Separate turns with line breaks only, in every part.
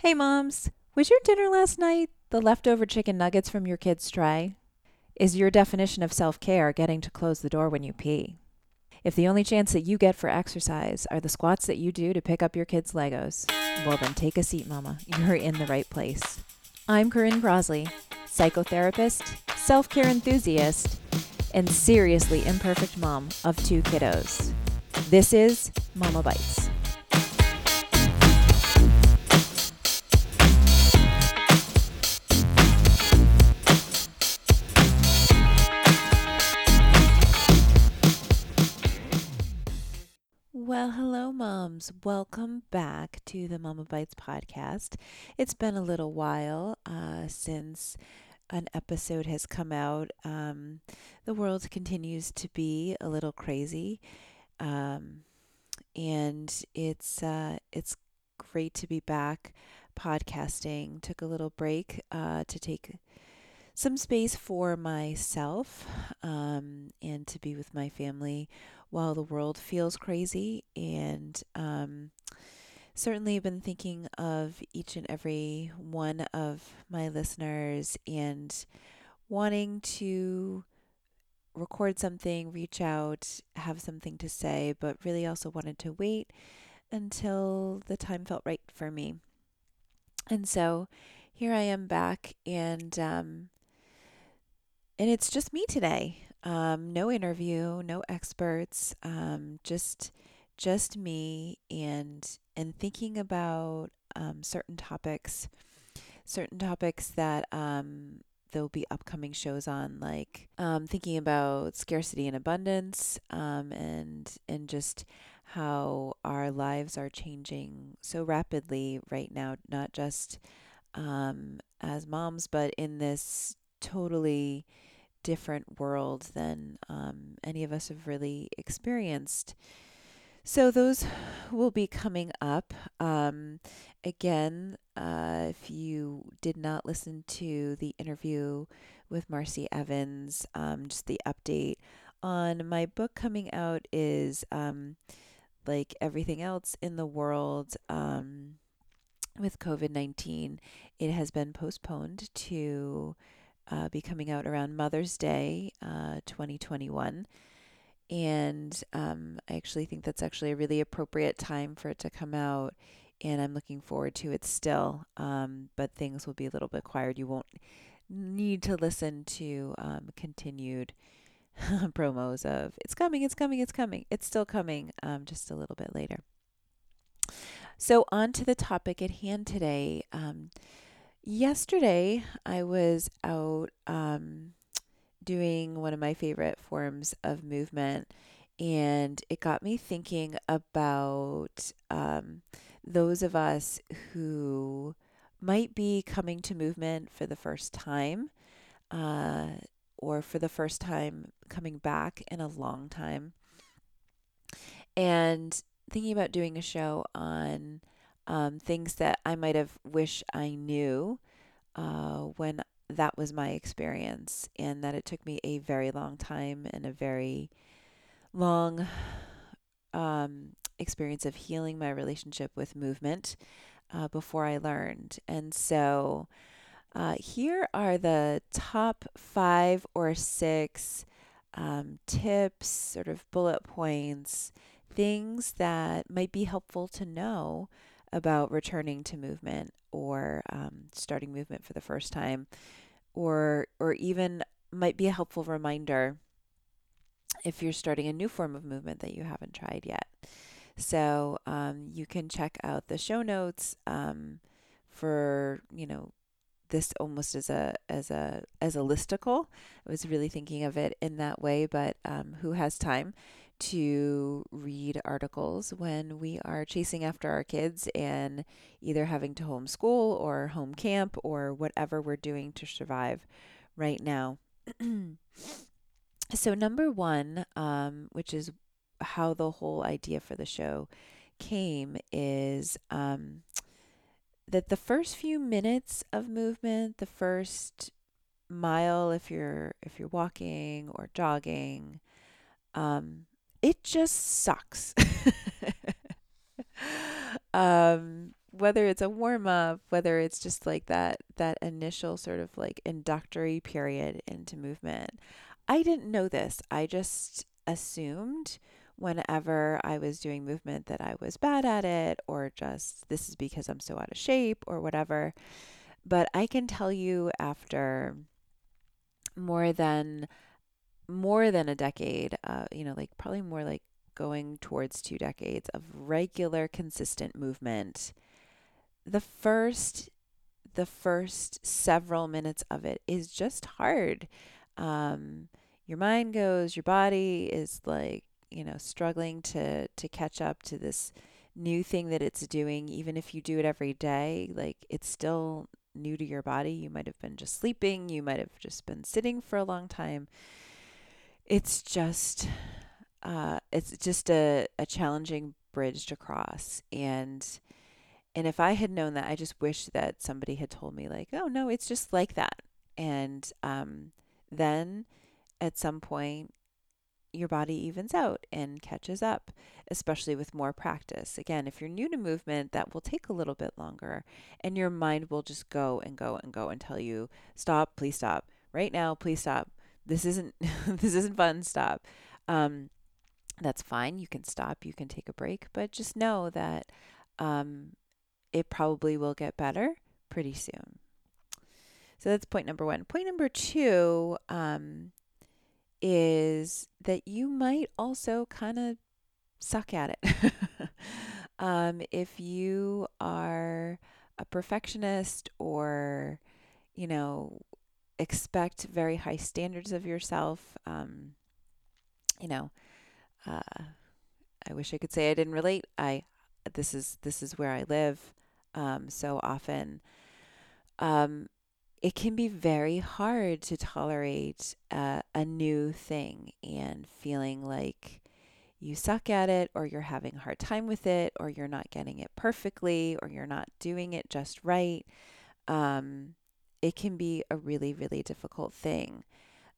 Hey, moms. Was your dinner last night the leftover chicken nuggets from your kid's tray? Is your definition of self care getting to close the door when you pee? If the only chance that you get for exercise are the squats that you do to pick up your kids' Legos, well, then take a seat, mama. You're in the right place. I'm Corinne Crosley, psychotherapist, self care enthusiast, and seriously imperfect mom of two kiddos. This is Momma Bites. Well, hello, moms. Welcome back to the Momma Bites podcast. It's been a little while uh, since an episode has come out. Um, the world continues to be a little crazy, um, and it's uh, it's great to be back podcasting. Took a little break uh, to take some space for myself um, and to be with my family while the world feels crazy. And um, certainly been thinking of each and every one of my listeners and wanting to record something, reach out, have something to say, but really also wanted to wait until the time felt right for me. And so here I am back, and um, and it's just me today. Um, no interview, no experts, um, just just me and and thinking about um, certain topics, certain topics that um, there'll be upcoming shows on, like um, thinking about scarcity and abundance, um, and and just how our lives are changing so rapidly right now, not just um, as moms, but in this totally different world than um, any of us have really experienced. So, those will be coming up. Um, again, uh, if you did not listen to the interview with Marcy Evans, um, just the update on my book coming out is um, like everything else in the world um, with COVID 19, it has been postponed to uh, be coming out around Mother's Day uh, 2021. And um, I actually think that's actually a really appropriate time for it to come out. And I'm looking forward to it still. Um, but things will be a little bit quieter. You won't need to listen to um, continued promos of it's coming, it's coming, it's coming. It's still coming, um, just a little bit later. So, on to the topic at hand today. Um, Yesterday, I was out um, doing one of my favorite forms of movement, and it got me thinking about um, those of us who might be coming to movement for the first time, uh, or for the first time coming back in a long time, and thinking about doing a show on um, things that I might have wished I knew uh, when that was my experience, and that it took me a very long time and a very long um, experience of healing my relationship with movement uh, before I learned. And so uh, here are the top five or six um, tips, sort of bullet points, things that might be helpful to know about returning to movement or um, starting movement for the first time, or or even might be a helpful reminder if you're starting a new form of movement that you haven't tried yet. So um, you can check out the show notes um, for you know this almost as a as a as a listicle. I was really thinking of it in that way, but um, who has time? To read articles when we are chasing after our kids and either having to homeschool or home camp or whatever we're doing to survive right now. so, number one, um, which is how the whole idea for the show came, is um, that the first few minutes of movement, the first mile if you're if you're walking or jogging um, it just sucks. um, whether it's a warm up, whether it's just like that that initial sort of like inductory period into movement. I didn't know this. I just assumed whenever I was doing movement that I was bad at it or just this is because I'm so out of shape or whatever. But I can tell you after more than more than a decade, uh, you know, like probably more like going towards two decades of regular consistent movement. The first the first several minutes of it is just hard. Um, your mind goes your body is like you know struggling to to catch up to this new thing that it's doing. Even if you do it every day like it's still new to your body. You might have been just sleeping. You might have just been sitting for a long time it's just uh, it's just a, a challenging bridge to cross. And and if I had known that, I just wish that somebody had told me like, oh no, it's just like that. And um, then at some point, your body evens out and catches up, especially with more practice. Again, if you're new to movement, that will take a little bit longer, and your mind will just go and go and go and tell you, stop, please stop, right now, please stop. This isn't this isn't fun. Stop. Um, that's fine. You can stop, you can take a break, but just know that um, it probably will get better pretty soon. So that's point number one. Point number two um, is that you might also kind of suck at it. um, if you are a perfectionist or, you know, expect very high standards of yourself, um, you know, uh, I wish I could say I didn't relate. I this is this is where I live. Um, so often, um, it can be very hard to tolerate uh, a new thing and feeling like you suck at it, or you're having a hard time with it, or you're not getting it perfectly, or you're not doing it just right. Um, it can be a really, really difficult thing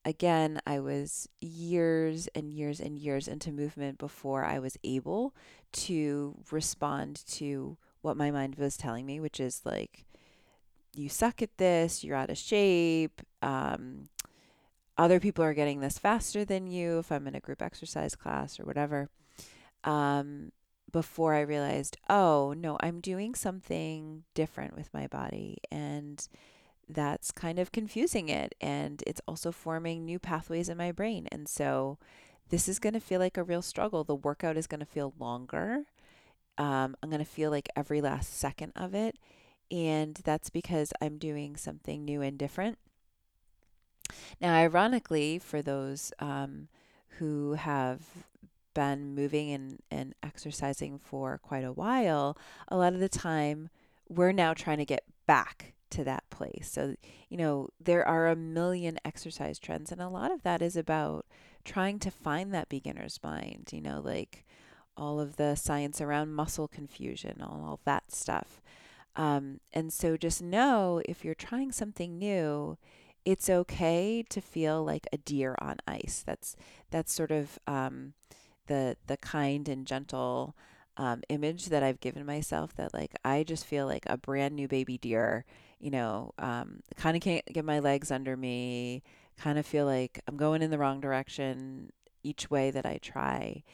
again, I was years and years and years into movement before I was able to respond to what my mind was telling me, which is like, you suck at this, you're out of shape. Um, other people are getting this faster than you if I'm in a group exercise class or whatever. Um, before I realized, oh, no, I'm doing something different with my body. And that's kind of confusing it. And it's also forming new pathways in my brain. And so this is going to feel like a real struggle. The workout is going to feel longer. Um, I'm going to feel like every last second of it. And that's because I'm doing something new and different. Now, ironically, for those um, who have been moving and, and exercising for quite a while, a lot of the time we're now trying to get back to that place. So, you know, there are a million exercise trends, and a lot of that is about trying to find that beginner's mind, you know, like all of the science around muscle confusion, all, all that stuff. Um, and so just know if you're trying something new, it's okay to feel like a deer on ice. That's that's sort of um, the the kind and gentle um, image that I've given myself. That like I just feel like a brand new baby deer you know, um, kind of can't get my legs under me, kind of feel like I'm going in the wrong direction each way that I try.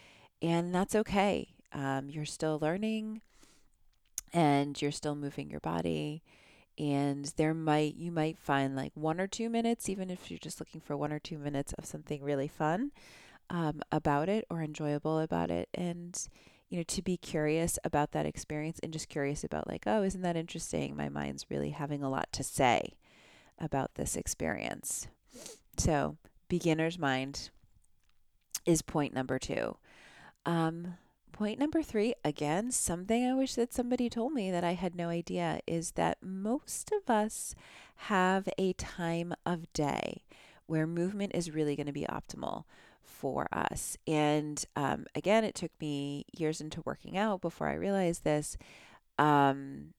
And that's okay. Um, you're still learning and you're still moving your body. And there might, you might find like one or two minutes, even if you're just looking for one or two minutes of something really fun um, about it or enjoyable about it. And, you know, to be curious about that experience and just curious about, like, oh, isn't that interesting? My mind's really having a lot to say about this experience. So, beginner's mind is point number two. Um, point number three, again, something I wish that somebody told me that I had no idea is that most of us have a time of day where movement is really going to be optimal for us. And um, again, it took me years into working out before I realized this. Um,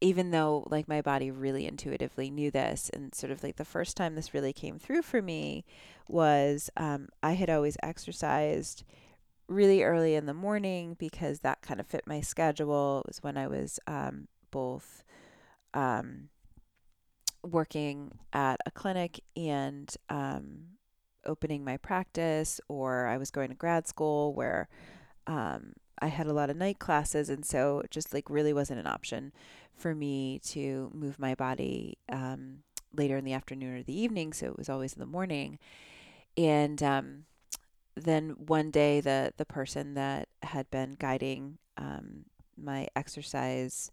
even though like my body really intuitively knew this and sort of like the first time this really came through for me was um, i had always exercised really early in the morning because that kind of fit my schedule. It was when I was um, both um, working at a clinic and um, opening my practice, or I was going to grad school where um, I had a lot of night classes, and so it just like really wasn't an option for me to move my body um, later in the afternoon or the evening. So it was always in the morning, and um, then one day the the person that had been guiding um, my exercise,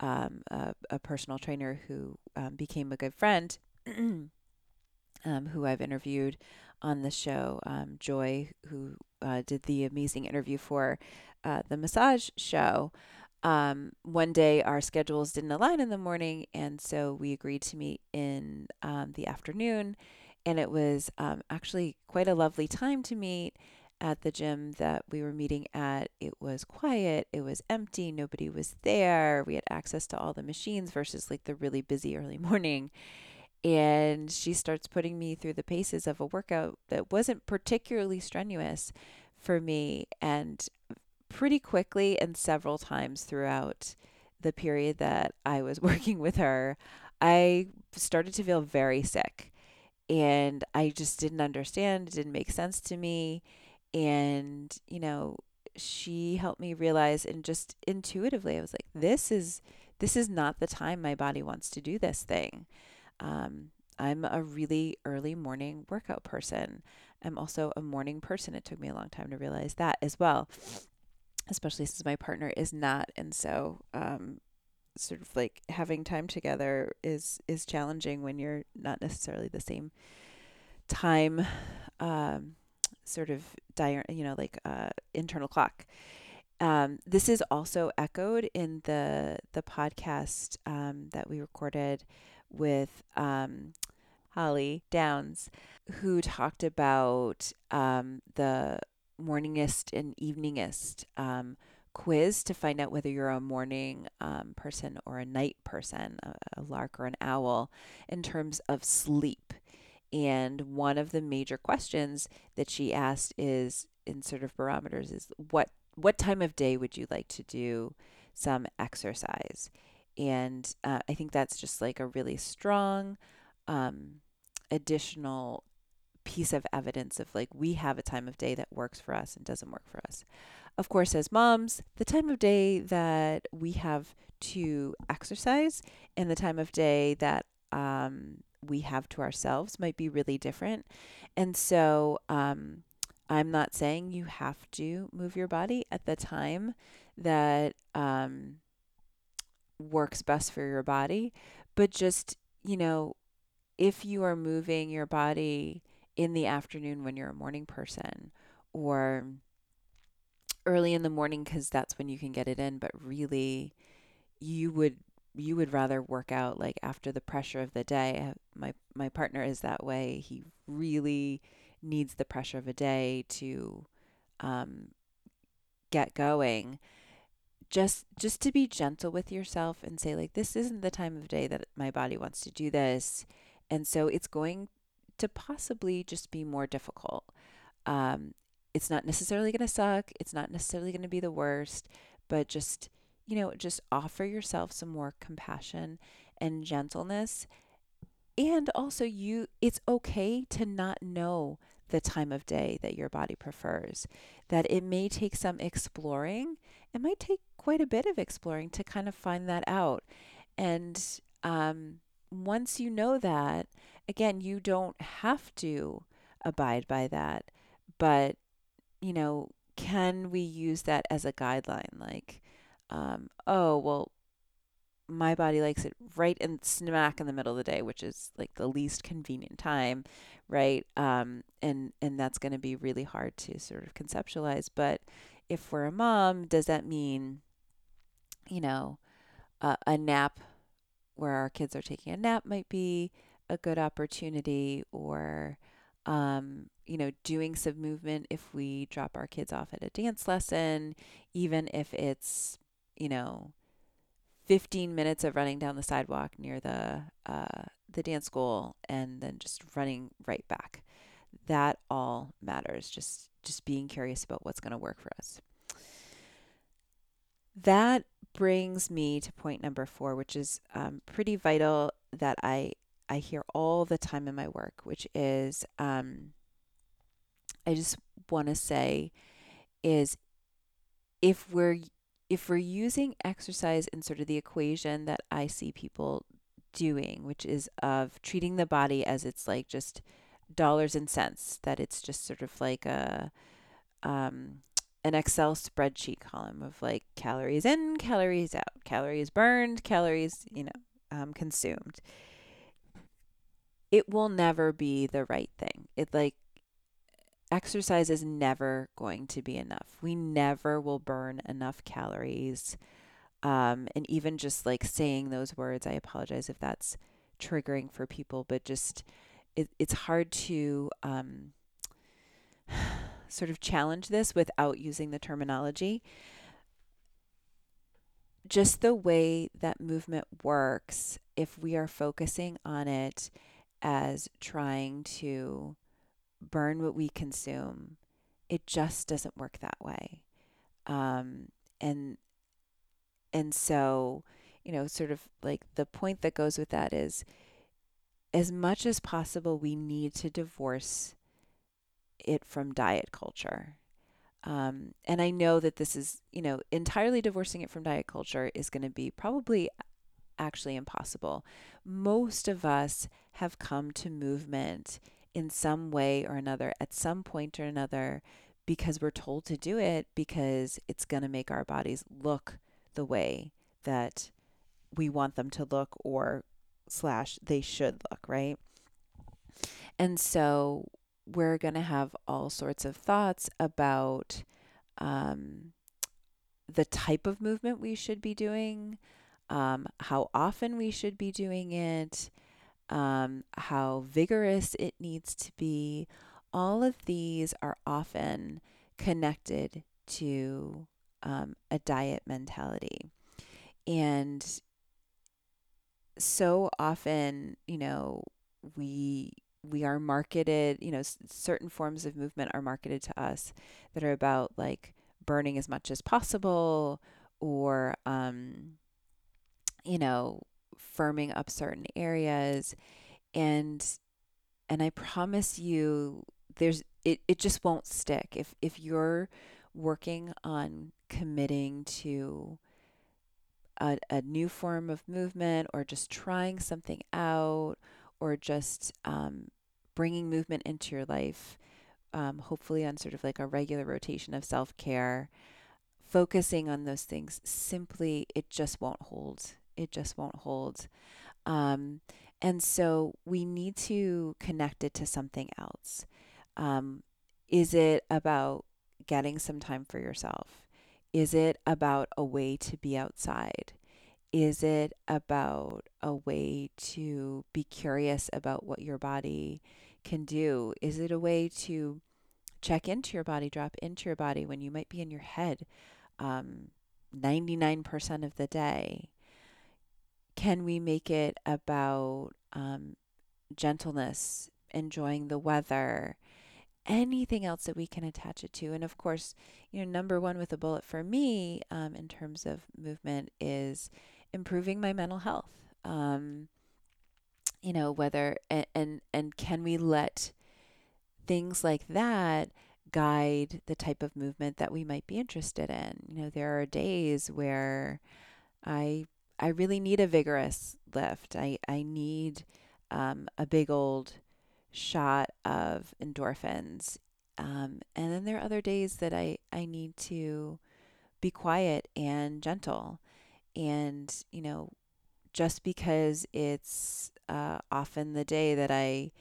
um, a, a, personal trainer who um, became a good friend, who I've interviewed on the show, um, Joy, who uh, did the amazing interview for uh, the massage show. Um, one day our schedules didn't align in the morning, and so we agreed to meet in the afternoon and it was um, actually quite a lovely time to meet at the gym that we were meeting at. It was quiet, it was empty, nobody was there. We had access to all the machines versus like the really busy early morning. And she starts putting me through the paces of a workout that wasn't particularly strenuous for me. And pretty quickly and several times throughout the period that I was working with her, I started to feel very sick and I just didn't understand. It didn't make sense to me. And, you know, she helped me realize and just intuitively, I was like, this is this is not the time my body wants to do this thing. Um, I'm a really early morning workout person. I'm also a morning person. It took me a long time to realize that as well, especially since my partner is not. And so um, sort of like having time together is is challenging when you're not necessarily the same time um, sort of dire you know like uh, internal clock um, this is also echoed in the the podcast um, that we recorded with um, Holly Downs, who talked about um, the morningness and eveningness um, quiz to find out whether you're a morning um, person or a night person, a, a lark or an owl, in terms of sleep. And one of the major questions that she asked is in sort of barometers is what what time of day would you like to do some exercise? And uh, I think that's just like a really strong um, additional piece of evidence of like we have a time of day that works for us and doesn't work for us. Of course, as moms, the time of day that we have to exercise and the time of day that um, we have to ourselves might be really different. And so um, I'm not saying you have to move your body at the time that um, works best for your body, but just, you know, if you are moving your body in the afternoon when you're a morning person or early in the morning because that's when you can get it in but really you would you would rather work out like after the pressure of the day. My my partner is that way. He really needs the pressure of a day to um, get going just just to be gentle with yourself and say like this isn't the time of day that my body wants to do this and so it's going to possibly just be more difficult um, it's not necessarily going to suck. It's not necessarily going to be the worst, but just, you know, just offer yourself some more compassion and gentleness. And also you it's okay to not know the time of day that your body prefers. That it may take some exploring. It might take quite a bit of exploring to kind of find that out. And um, once you know that, again, you don't have to abide by that, but you know, can we use that as a guideline? Like, um, oh, well, my body likes it right in smack in the middle of the day, which is like the least convenient time, right? Um, and and that's going to be really hard to sort of conceptualize. But if we're a mom, does that mean, you know, uh, a nap where our kids are taking a nap might be a good opportunity, or um, you know, doing some movement if we drop our kids off at a dance lesson, even if it's, you know, 15 minutes of running down the sidewalk near the uh, the dance school and then just running right back. That all matters. Just just being curious about what's going to work for us. That brings me to point number four, which is um, pretty vital that I I hear all the time in my work, which is um, I just want to say is if we're if we're using exercise in sort of the equation that I see people doing, which is of treating the body as it's like just dollars and cents, that it's just sort of like a um, an Excel spreadsheet column of like calories in, calories out, calories burned, calories, you know, um, consumed. It will never be the right thing. It like exercise is never going to be enough. We never will burn enough calories. Um, and even just like saying those words, I apologize if that's triggering for people, but just it, it's hard to um, sort of challenge this without using the terminology. Just the way that movement works, if we are focusing on it as trying to burn what we consume, it just doesn't work that way. Um, and and so, you know, sort of like the point that goes with that is as much as possible, we need to divorce it from diet culture. Um, and I know that this is, you know, entirely divorcing it from diet culture is going to be probably actually impossible. Most of us have come to movement in some way or another at some point or another because we're told to do it because it's going to make our bodies look the way that we want them to look or slash they should look, right? And so we're going to have all sorts of thoughts about um, the type of movement we should be doing, um, how often we should be doing it, um, how vigorous it needs to be. All of these are often connected to um, a diet mentality. And so often, you know, we we are marketed, you know, s- certain forms of movement are marketed to us that are about like burning as much as possible or um, you know, firming up certain areas. And and I promise you there's it, it just won't stick. If if you're working on committing to a, a new form of movement or just trying something out or just um, bringing movement into your life um, hopefully on sort of like a regular rotation of self-care focusing on those things simply it just won't hold it just won't hold um, and so we need to connect it to something else. Um, is it about getting some time for yourself? Is it about a way to be outside? Is it about a way to be curious about what your body can do? Is it a way to check into your body, drop into your body when you might be in your head um, 99% of the day? can we make it about um, gentleness, enjoying the weather, anything else that we can attach it to? And of course, you know, number one with a bullet for me um, in terms of movement is improving my mental health. Um, you know, whether and, and and can we let things like that guide the type of movement that we might be interested in? You know, there are days where I I really need a vigorous lift. I, I need um, a big old shot of endorphins. Um, and then there are other days that I, I need to be quiet and gentle. And, you know, just because it's uh, often the day that I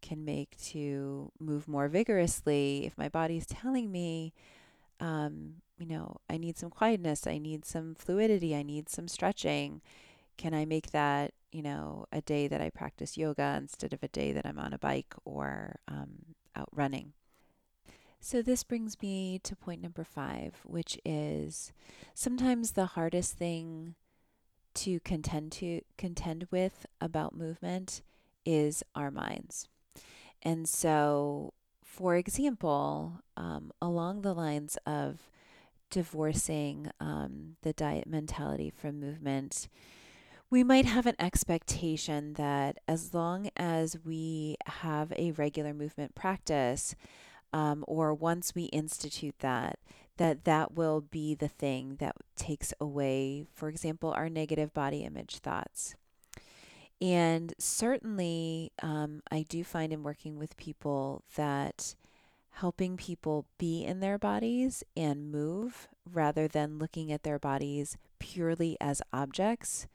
can make to move more vigorously, if my body's telling me, um, you know, I need some quietness, I need some fluidity, I need some stretching. Can I make that, you know, a day that I practice yoga instead of a day that I'm on a bike or um, out running? So, this brings me to point number five, which is sometimes the hardest thing to contend to contend with about movement is our minds. And so for example, um, along the lines of divorcing um, the diet mentality from movement, we might have an expectation that as long as we have a regular movement practice, um, or once we institute that, that that will be the thing that takes away, for example, our negative body image thoughts. And certainly, um, I do find in working with people that helping people be in their bodies and move rather than looking at their bodies purely as objects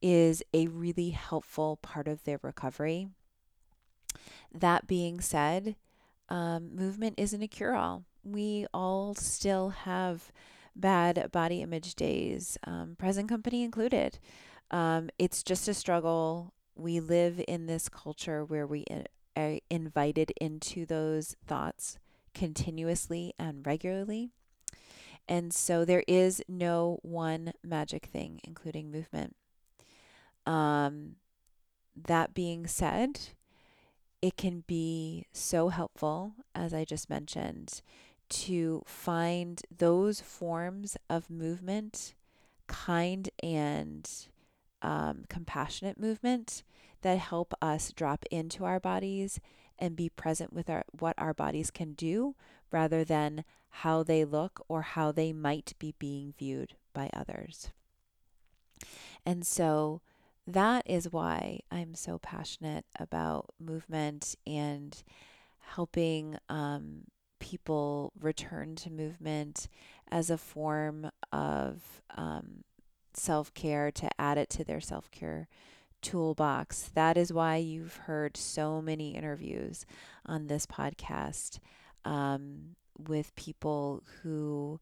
is a really helpful part of their recovery. That being said, um, movement isn't a cure all. We all still have bad body image days, um, present company included. Um, it's just a struggle. We live in this culture where we in, are invited into those thoughts continuously and regularly. And so there is no one magic thing, including movement. Um, that being said, it can be so helpful, as I just mentioned, to find those forms of movement, kind and um, compassionate movement that help us drop into our bodies and be present with our what our bodies can do rather than how they look or how they might be being viewed by others. And so that is why I'm so passionate about movement and helping um, people return to movement as a form of um, self care to add it to their self care toolbox. That is why you've heard so many interviews on this podcast um, with people who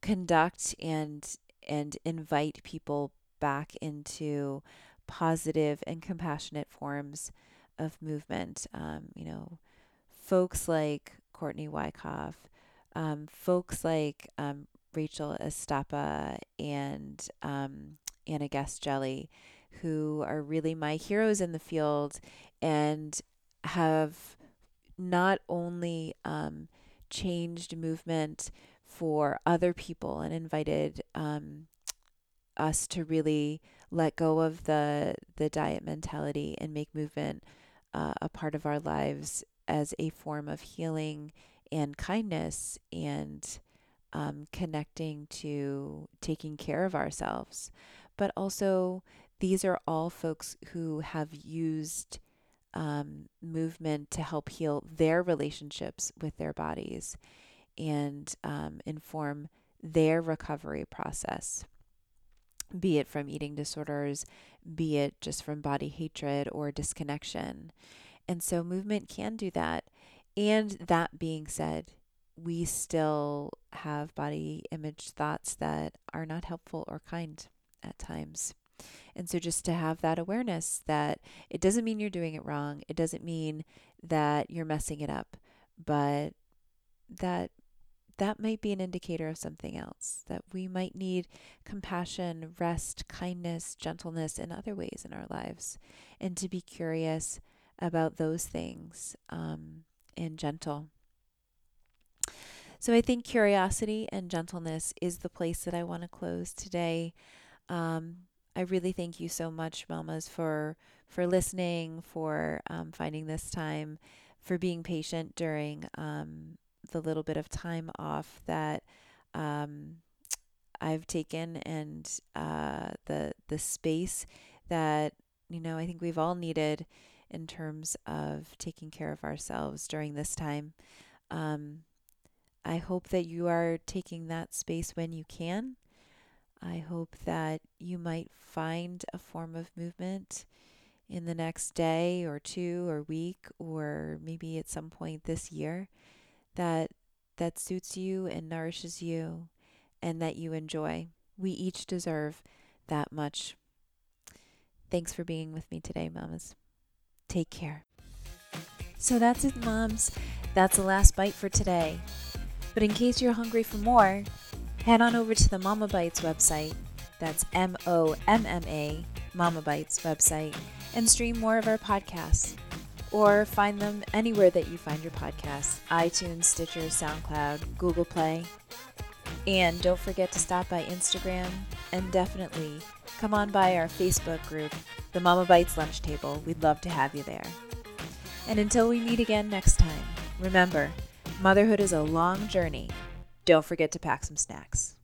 conduct and and invite people back into positive and compassionate forms of movement. Um, you know, folks like Courtney Wyckoff, um, folks like um, Rachel Estapa and um, Anna Guest Jelley, who are really my heroes in the field and have not only um, changed movement for other people and invited um, us to really let go of the the diet mentality and make movement uh, a part of our lives as a form of healing and kindness and um, connecting to taking care of ourselves. But also, these are all folks who have used um, movement to help heal their relationships with their bodies and um, inform their recovery process be it from eating disorders, be it just from body hatred or disconnection. And so movement can do that. And that being said, we still have body image thoughts that are not helpful or kind at times. And so just to have that awareness that it doesn't mean you're doing it wrong, it doesn't mean that you're messing it up, but that that might be an indicator of something else, that we might need compassion, rest, kindness, gentleness in other ways in our lives, and to be curious about those things um, and gentle. So I think curiosity and gentleness is the place that I want to close today. Um, I really thank you so much, mamas, for for listening, for um, finding this time, for being patient during um, the little bit of time off that um, I've taken and uh, the the space that you know I think we've all needed in terms of taking care of ourselves during this time. Um, I hope that you are taking that space when you can. I hope that you might find a form of movement in the next day or two or week or maybe at some point this year that that suits you and nourishes you and that you enjoy. We each deserve that much. Thanks for being with me today, mamas. Take care. So that's it, moms. That's the last bite for today. But in case you're hungry for more, head on over to the Momma Bites website. That's M O M M A, Momma Bites website, and stream more of our podcasts or find them anywhere that you find your podcasts iTunes, Stitcher, SoundCloud, Google Play. And don't forget to stop by Instagram and definitely come on by our Facebook group, the Momma Bites Lunch Table. We'd love to have you there. And until we meet again next time, remember, motherhood is a long journey. Don't forget to pack some snacks.